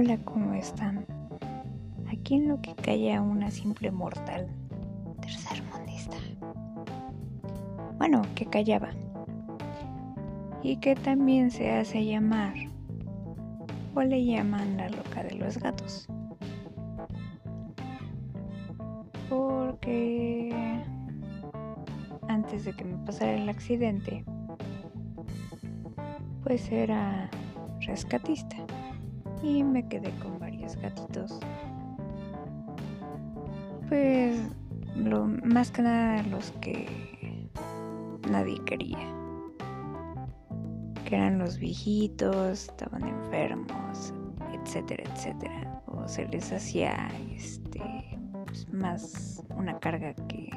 Hola, ¿cómo están? Aquí en lo que calla una simple mortal, tercermundista. Bueno, que callaba. Y que también se hace llamar, o le llaman la loca de los gatos. Porque antes de que me pasara el accidente, pues era rescatista y me quedé con varios gatitos. Pues lo más que nada los que nadie quería. Que eran los viejitos, estaban enfermos, etcétera, etcétera. O se les hacía este pues, más una carga que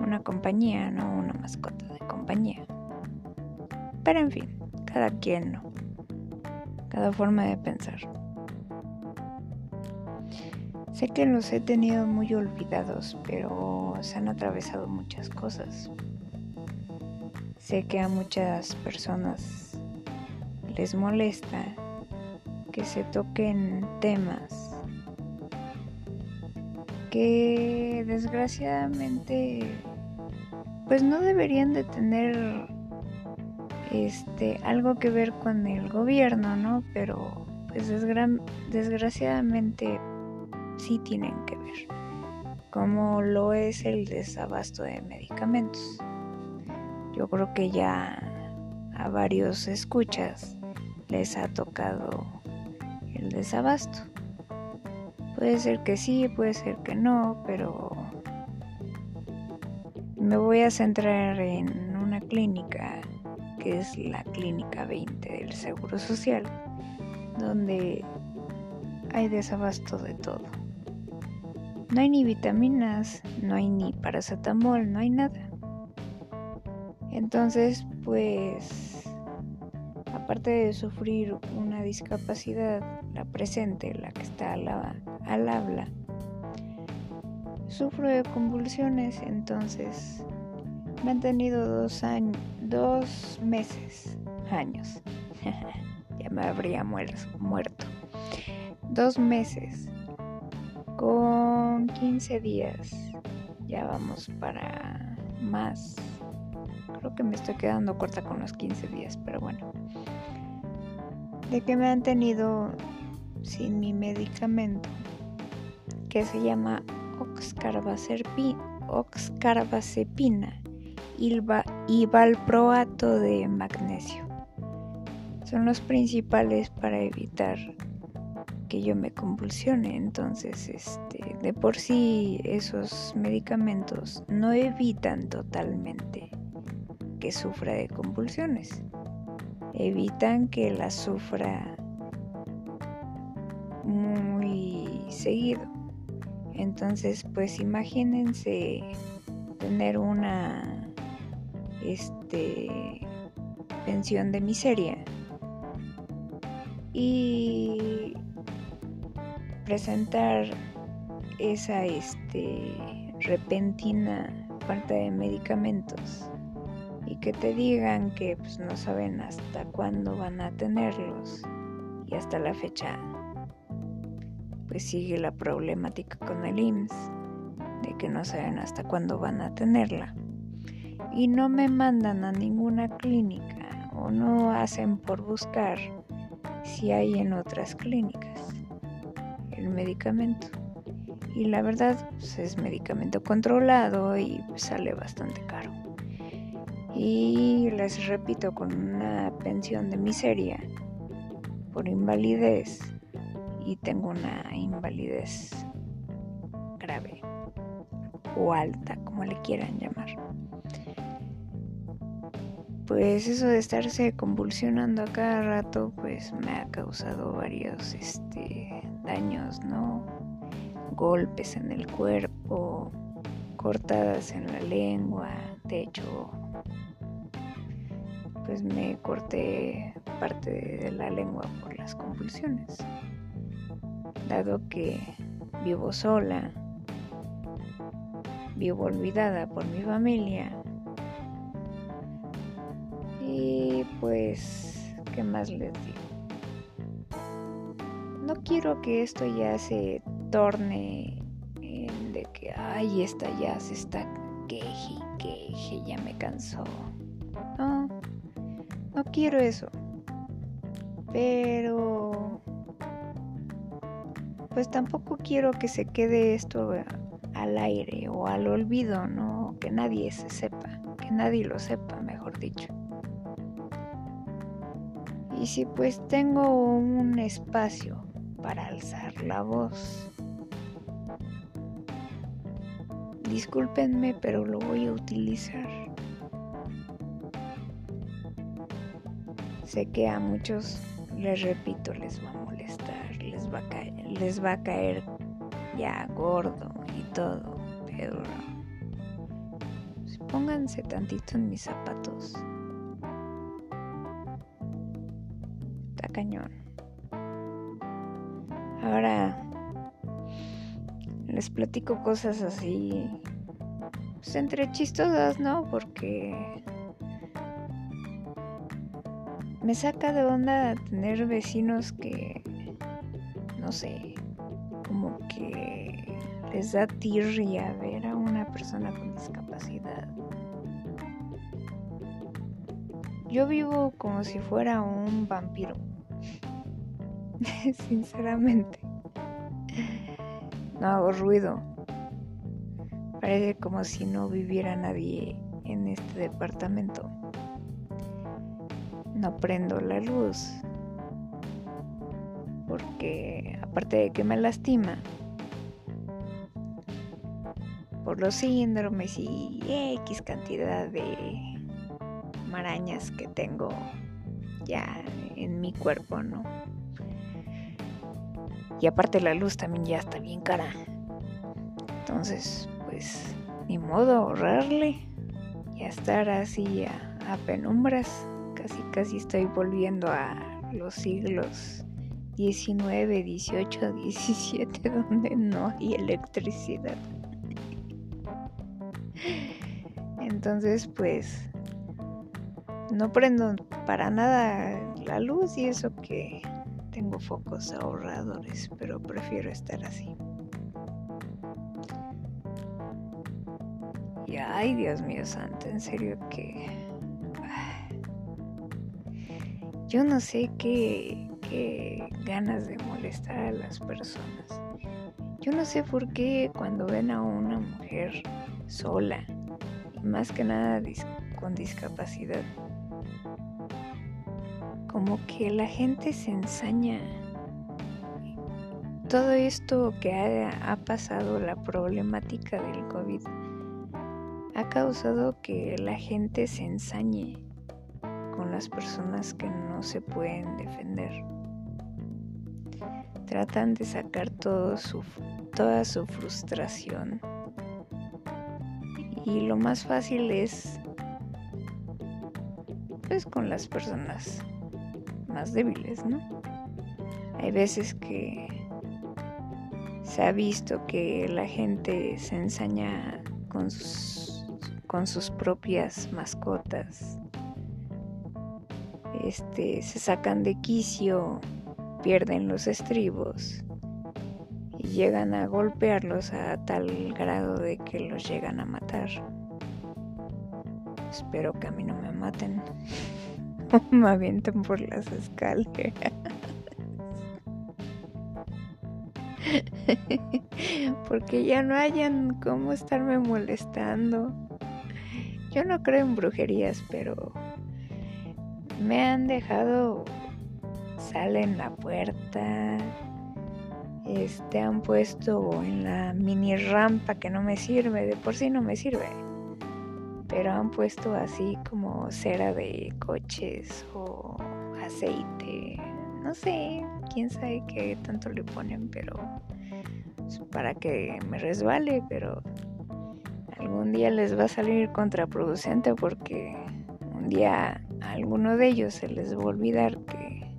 una compañía, no una mascota de compañía. Pero en fin, cada quien no cada forma de pensar. Sé que los he tenido muy olvidados, pero se han atravesado muchas cosas. Sé que a muchas personas les molesta que se toquen temas que desgraciadamente pues no deberían de tener este, algo que ver con el gobierno, ¿no? Pero pues desgraciadamente sí tienen que ver, como lo es el desabasto de medicamentos. Yo creo que ya a varios escuchas les ha tocado el desabasto. Puede ser que sí, puede ser que no, pero me voy a centrar en una clínica que es la Clínica 20 del Seguro Social, donde hay desabasto de todo. No hay ni vitaminas, no hay ni paracetamol, no hay nada. Entonces, pues, aparte de sufrir una discapacidad, la presente, la que está al, al habla, sufro de convulsiones, entonces me han tenido dos años, dos meses, años. ya me habría muerto. Dos meses con 15 días. Ya vamos para más. Creo que me estoy quedando corta con los 15 días, pero bueno. De que me han tenido sin mi medicamento que se llama oxcarbazepina y valproato de magnesio. Son los principales para evitar que yo me convulsione. Entonces, este, de por sí esos medicamentos no evitan totalmente que sufra de convulsiones. Evitan que la sufra muy seguido. Entonces, pues imagínense tener una este pensión de miseria. Y presentar esa este repentina falta de medicamentos. Y que te digan que pues, no saben hasta cuándo van a tenerlos y hasta la fecha pues sigue la problemática con el IMSS de que no saben hasta cuándo van a tenerla y no me mandan a ninguna clínica o no hacen por buscar si hay en otras clínicas el medicamento. Y la verdad pues, es medicamento controlado y sale bastante caro. Y les repito, con una pensión de miseria por invalidez y tengo una invalidez grave o alta, como le quieran llamar pues eso de estarse convulsionando a cada rato pues me ha causado varios este daños no golpes en el cuerpo cortadas en la lengua de hecho pues me corté parte de la lengua por las convulsiones dado que vivo sola vivo olvidada por mi familia y pues, ¿qué más les digo? no quiero que esto ya se torne en de que, ay, esta ya se está queje, queje, ya me cansó. No, no quiero eso. Pero, pues tampoco quiero que se quede esto al aire o al olvido, ¿no? Que nadie se sepa, que nadie lo sepa, mejor dicho. Y si pues tengo un espacio para alzar la voz, discúlpenme, pero lo voy a utilizar. Sé que a muchos, les repito, les va a molestar, les va a caer, les va a caer ya gordo y todo, pero pónganse tantito en mis zapatos. Cañón. Ahora les platico cosas así, pues entre chistosas, ¿no? Porque me saca de onda tener vecinos que, no sé, como que les da tirria ver a una persona con discapacidad. Yo vivo como si fuera un vampiro. Sinceramente. No hago ruido. Parece como si no viviera nadie en este departamento. No prendo la luz. Porque aparte de que me lastima. Por los síndromes y X cantidad de marañas que tengo ya en mi cuerpo, ¿no? Y aparte la luz también ya está bien cara. Entonces, pues, ni modo ahorrarle y a estar así a, penumbras. Casi, casi estoy volviendo a los siglos 19, 18, 17, donde no hay electricidad. Entonces, pues, no prendo para nada la luz y eso que tengo focos ahorradores, pero prefiero estar así. Y ay, Dios mío santo, en serio que... Yo no sé qué, qué ganas de molestar a las personas. Yo no sé por qué cuando ven a una mujer sola, y más que nada con discapacidad, como que la gente se ensaña. Todo esto que ha, pasado, la problemática del COVID, ha causado que la gente se ensañe con las personas que no se pueden defender. Tratan de sacar toda su frustración. Y lo más fácil es pues con las personas más débiles, ¿no? Hay veces que se ha visto que la gente se ensaña con sus, con sus propias mascotas. Este, se sacan de quicio, pierden los estribos y llegan a golpearlos a tal grado de que los llegan a matar. Espero que a mí no me maten. me avientan por las escaleras. Porque ya no hayan cómo estarme molestando. Yo no creo en brujerías, pero me han dejado sal en la puerta. Este han puesto en la mini rampa que no me sirve, de por sí no me sirve pero han puesto así como cera de coches o aceite, no sé, quién sabe qué tanto le ponen, pero para que me resbale, pero algún día les va a salir contraproducente porque un día a alguno de ellos se les va a olvidar que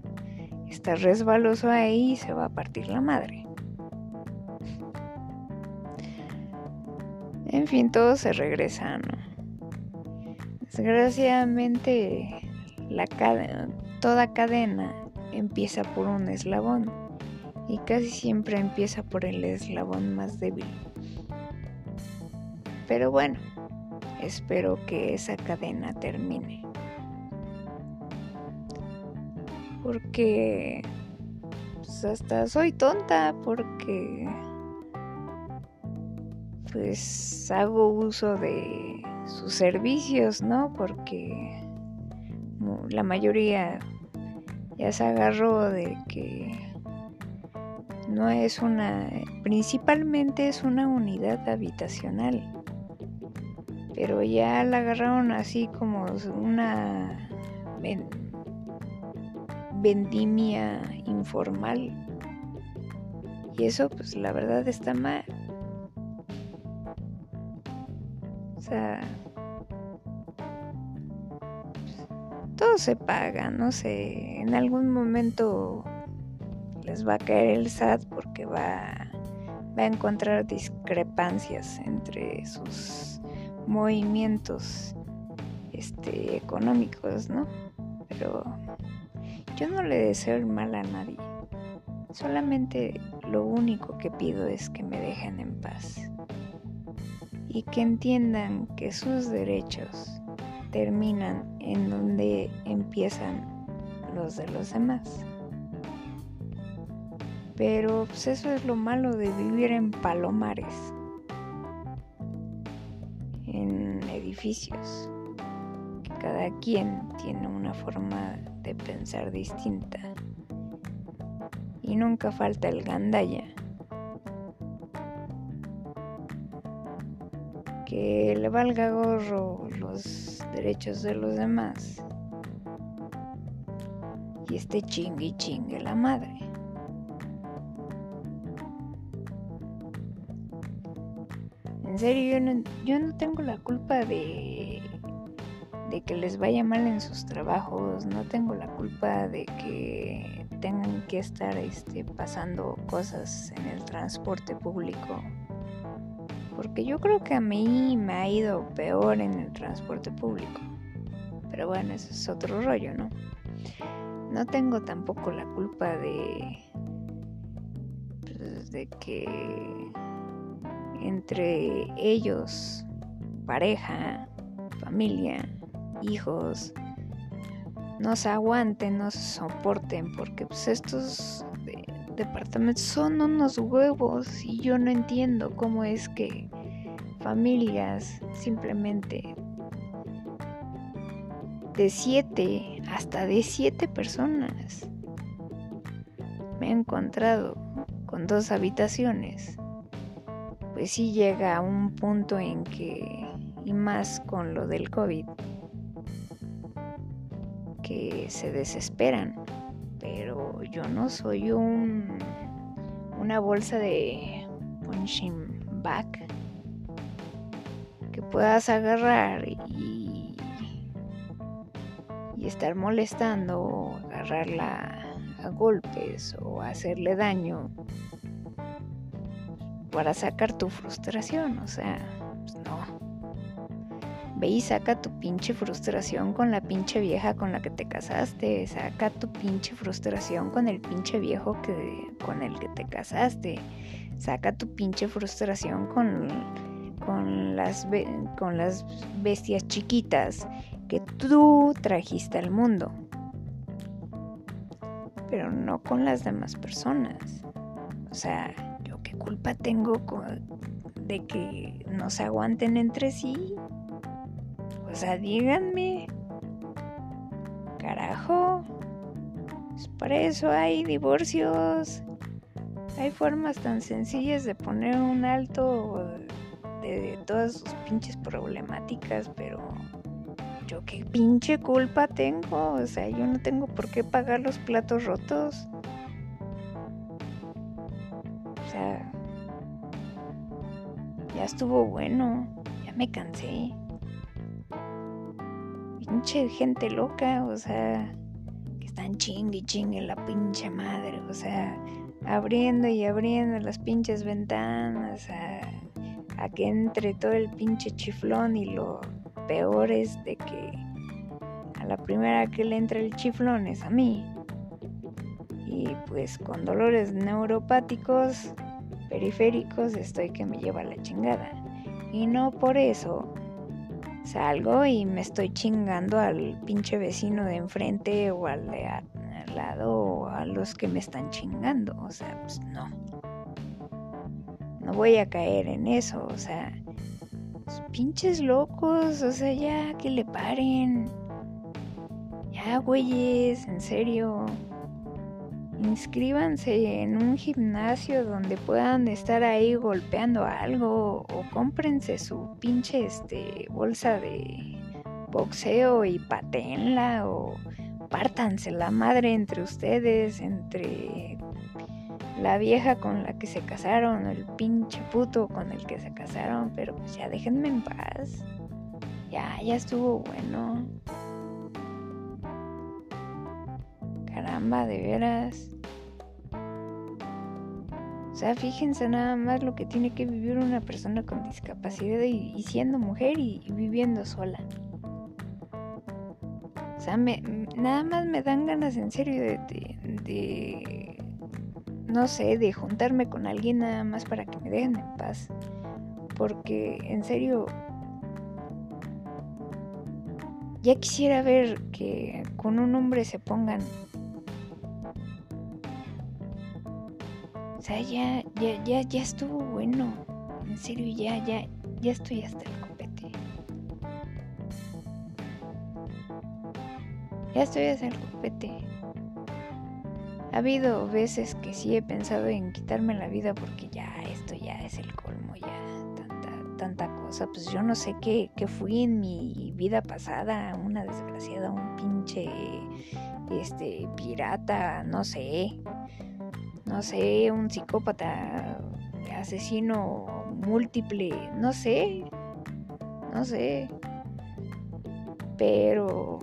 está resbaloso ahí y se va a partir la madre. En fin, todo se regresa, ¿no? Desgraciadamente, toda cadena empieza por un eslabón Y casi siempre empieza por el eslabón más débil. Pero bueno, espero que esa cadena termine. Porque pues hasta soy tonta porque pues hago uso de sus servicios, ¿no? Porque la mayoría ya se agarró de que no es una, principalmente es una unidad habitacional, pero ya la agarraron así como una vendimia informal. Y eso pues la verdad está mal. Todo se paga, no sé, en algún momento les va a caer el SAT porque va, va a encontrar discrepancias entre sus movimientos este, económicos, ¿no? Pero yo no le deseo el mal a nadie. Solamente lo único que pido es que me dejen en paz y que entiendan que sus derechos terminan en donde empiezan los de los demás. Pero pues eso es lo malo de vivir en palomares, en edificios, que cada quien tiene una forma de pensar distinta. Y nunca falta el gandaya. Que le valga gorro los derechos de los demás. Y este chingue y chingue la madre. En serio, yo no, yo no tengo la culpa de de que les vaya mal en sus trabajos, no tengo la culpa de que tengan que estar este, pasando cosas en el transporte público. Porque yo creo que a mí me ha ido peor en el transporte público. Pero bueno, eso es otro rollo, ¿no? No tengo tampoco la culpa de... Pues, de que entre ellos, pareja, familia, hijos no se aguanten, no se soporten, porque pues estos departamentos son unos huevos y yo no entiendo cómo es que familias simplemente de siete, hasta de siete personas me he encontrado con dos habitaciones. Pues sí llega a un punto en que, y más con lo del COVID, que se desesperan, pero yo no soy un una bolsa de punching bag que puedas agarrar y, y estar molestando o agarrarla a golpes o hacerle daño para sacar tu frustración, o sea. Ve y saca tu pinche frustración con la pinche vieja con la que te casaste. Saca tu pinche frustración con el pinche viejo que, con el que te casaste. Saca tu pinche frustración con, con, las, con las bestias chiquitas que tú trajiste al mundo. Pero no con las demás personas. O sea, yo qué culpa tengo de que no se aguanten entre sí. O sea, díganme. Carajo. Es por eso hay divorcios. Hay formas tan sencillas de poner un alto de, todas sus pinches problemáticas, pero yo qué pinche culpa tengo. O sea, yo no tengo por qué pagar los platos rotos. O sea, ya estuvo bueno. Ya me cansé pinche gente loca, o sea, que están chingue chingue la pinche madre, o sea, abriendo y abriendo las pinches ventanas, a, a que entre todo el pinche chiflón y lo peor es de que a la primera que le entra el chiflón es a mí. Y pues con dolores neuropáticos periféricos estoy que me lleva la chingada. Y no por eso salgo y me estoy chingando al pinche vecino de enfrente o al de al lado o a los que me están chingando. O sea, pues no. No voy a caer en eso. O sea, pinches locos. O sea, ya que le paren. Ya, güeyes, en serio. Inscríbanse en un gimnasio donde puedan estar ahí golpeando algo o cómprense su pinche este, bolsa de boxeo y patenla o pártanse la madre entre ustedes, entre la vieja con la que se casaron, el pinche puto con el que se casaron, pero pues ya déjenme en paz. Ya, ya estuvo bueno. Caramba, de veras. O sea, fíjense nada más lo que tiene que vivir una persona con discapacidad y, siendo mujer y, viviendo sola. O sea, nada más me dan ganas en serio de, no sé, de juntarme con alguien nada más para que me dejen en paz. Porque en serio, ya quisiera ver que con un hombre se pongan O sea, ya, ya, ya, ya estuvo bueno. En serio, ya, ya, ya estoy hasta el copete. Ya estoy hasta el copete. Ha habido veces que sí he pensado en quitarme la vida porque ya esto ya es el colmo, ya tanta, tanta cosa. Pues yo no sé qué, qué fui en mi vida pasada, una desgraciada, un pinche este pirata, no sé no sé, un psicópata, asesino múltiple, no sé, no sé. Pero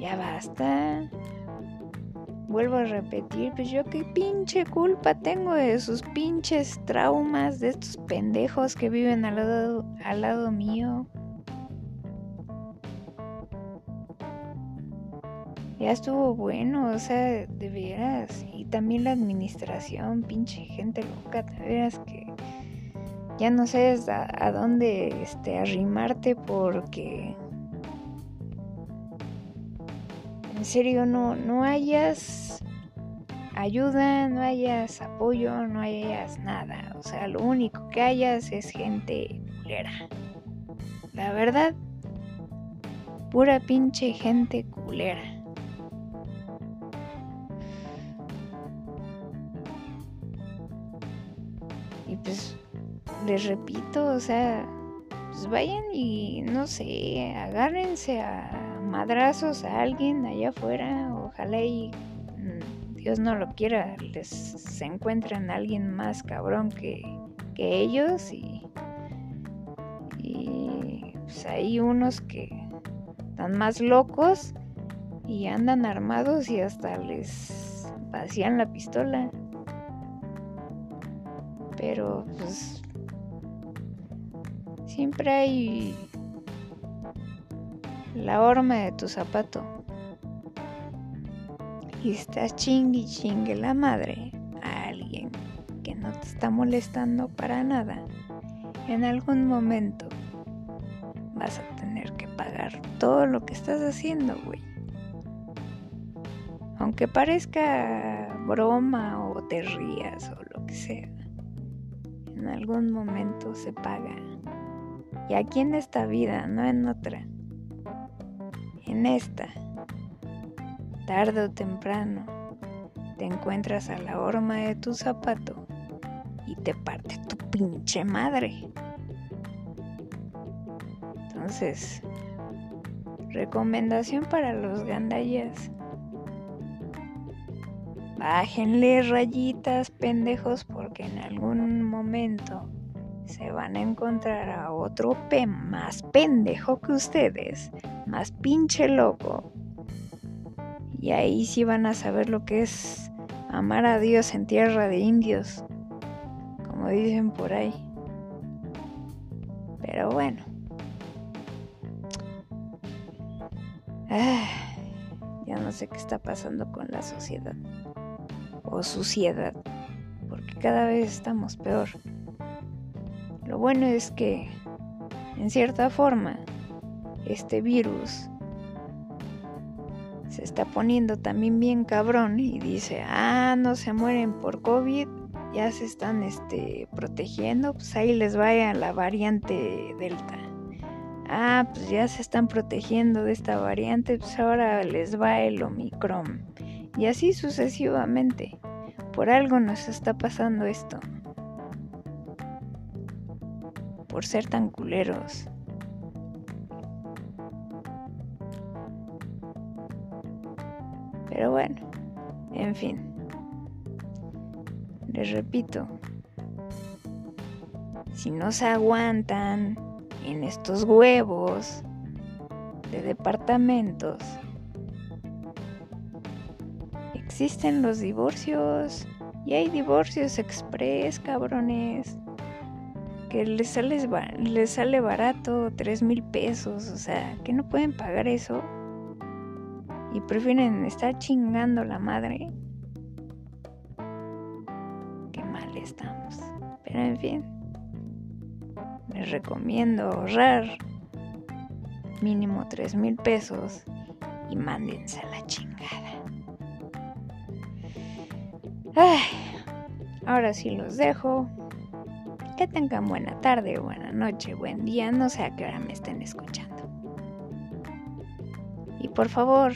ya basta. Vuelvo a repetir, pues yo qué pinche culpa tengo de sus pinches traumas, de estos pendejos que viven al lado, al lado mío. Ya estuvo bueno, o sea, de veras. Y también la administración, pinche gente loca, de veras que ya no sé a, dónde este, arrimarte porque en serio no, no hayas ayuda, no hayas apoyo, no hayas nada. O sea, lo único que hayas es gente culera. La verdad, pura pinche gente culera. Les repito, o sea, pues vayan y no sé, agárrense a madrazos a alguien allá afuera, ojalá y mm, Dios no lo quiera, les se encuentren a alguien más cabrón que, que ellos y, y pues hay unos que están más locos y andan armados y hasta les vacían la pistola. Pero pues siempre hay la horma de tu zapato. Y estás chingue chingue la madre a alguien que no te está molestando para nada. En algún momento vas a tener que pagar todo lo que estás haciendo, güey. Aunque parezca broma o te rías o lo que sea en algún momento se paga. Y aquí en esta vida, no en otra. En esta, tarde o temprano, te encuentras a la horma de tu zapato y te parte tu pinche madre. Entonces, recomendación para los gandallas Bájenle rayitas, pendejos, porque en algún momento se van a encontrar a otro P más pendejo que ustedes, más pinche loco. Y ahí sí van a saber lo que es amar a Dios en tierra de indios, como dicen por ahí. Pero bueno. Ah Ya no sé qué está pasando con la sociedad o suciedad, porque cada vez estamos peor. Lo bueno es que, en cierta forma, este virus se está poniendo también bien cabrón y dice, ah, no se mueren por COVID, ya se están este, protegiendo, pues ahí les vaya la variante Delta. Ah, pues ya se están protegiendo de esta variante, pues ahora les va el Omicron. Y así sucesivamente. Por algo nos está pasando esto. Por ser tan culeros. Pero bueno, en fin. Les repito, si no se aguantan en estos huevos de departamentos, existen los divorcios y hay divorcios express, cabrones, que les sale, les sale barato, tres mil pesos, o sea, que no pueden pagar eso y prefieren estar chingando la madre estamos. Pero en fin, les recomiendo ahorrar mínimo 3 mil pesos y mándense a la chingada. ahora sí los dejo. Que tengan buena tarde, buena noche, buen día, no sé a qué hora me estén escuchando. Y por favor,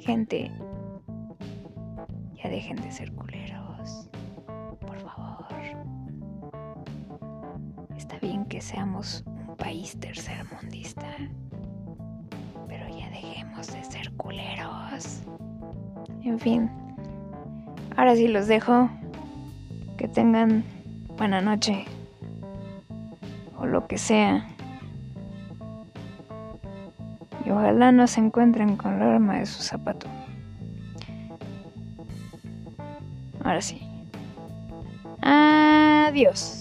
gente, ya dejen de ser bien que seamos un país tercermundista, pero ya dejemos de ser culeros. En fin, ahora sí los dejo. Que tengan buena noche que sea. Y ojalá no se encuentren con el arma de su zapato. Ahora sí. Adiós.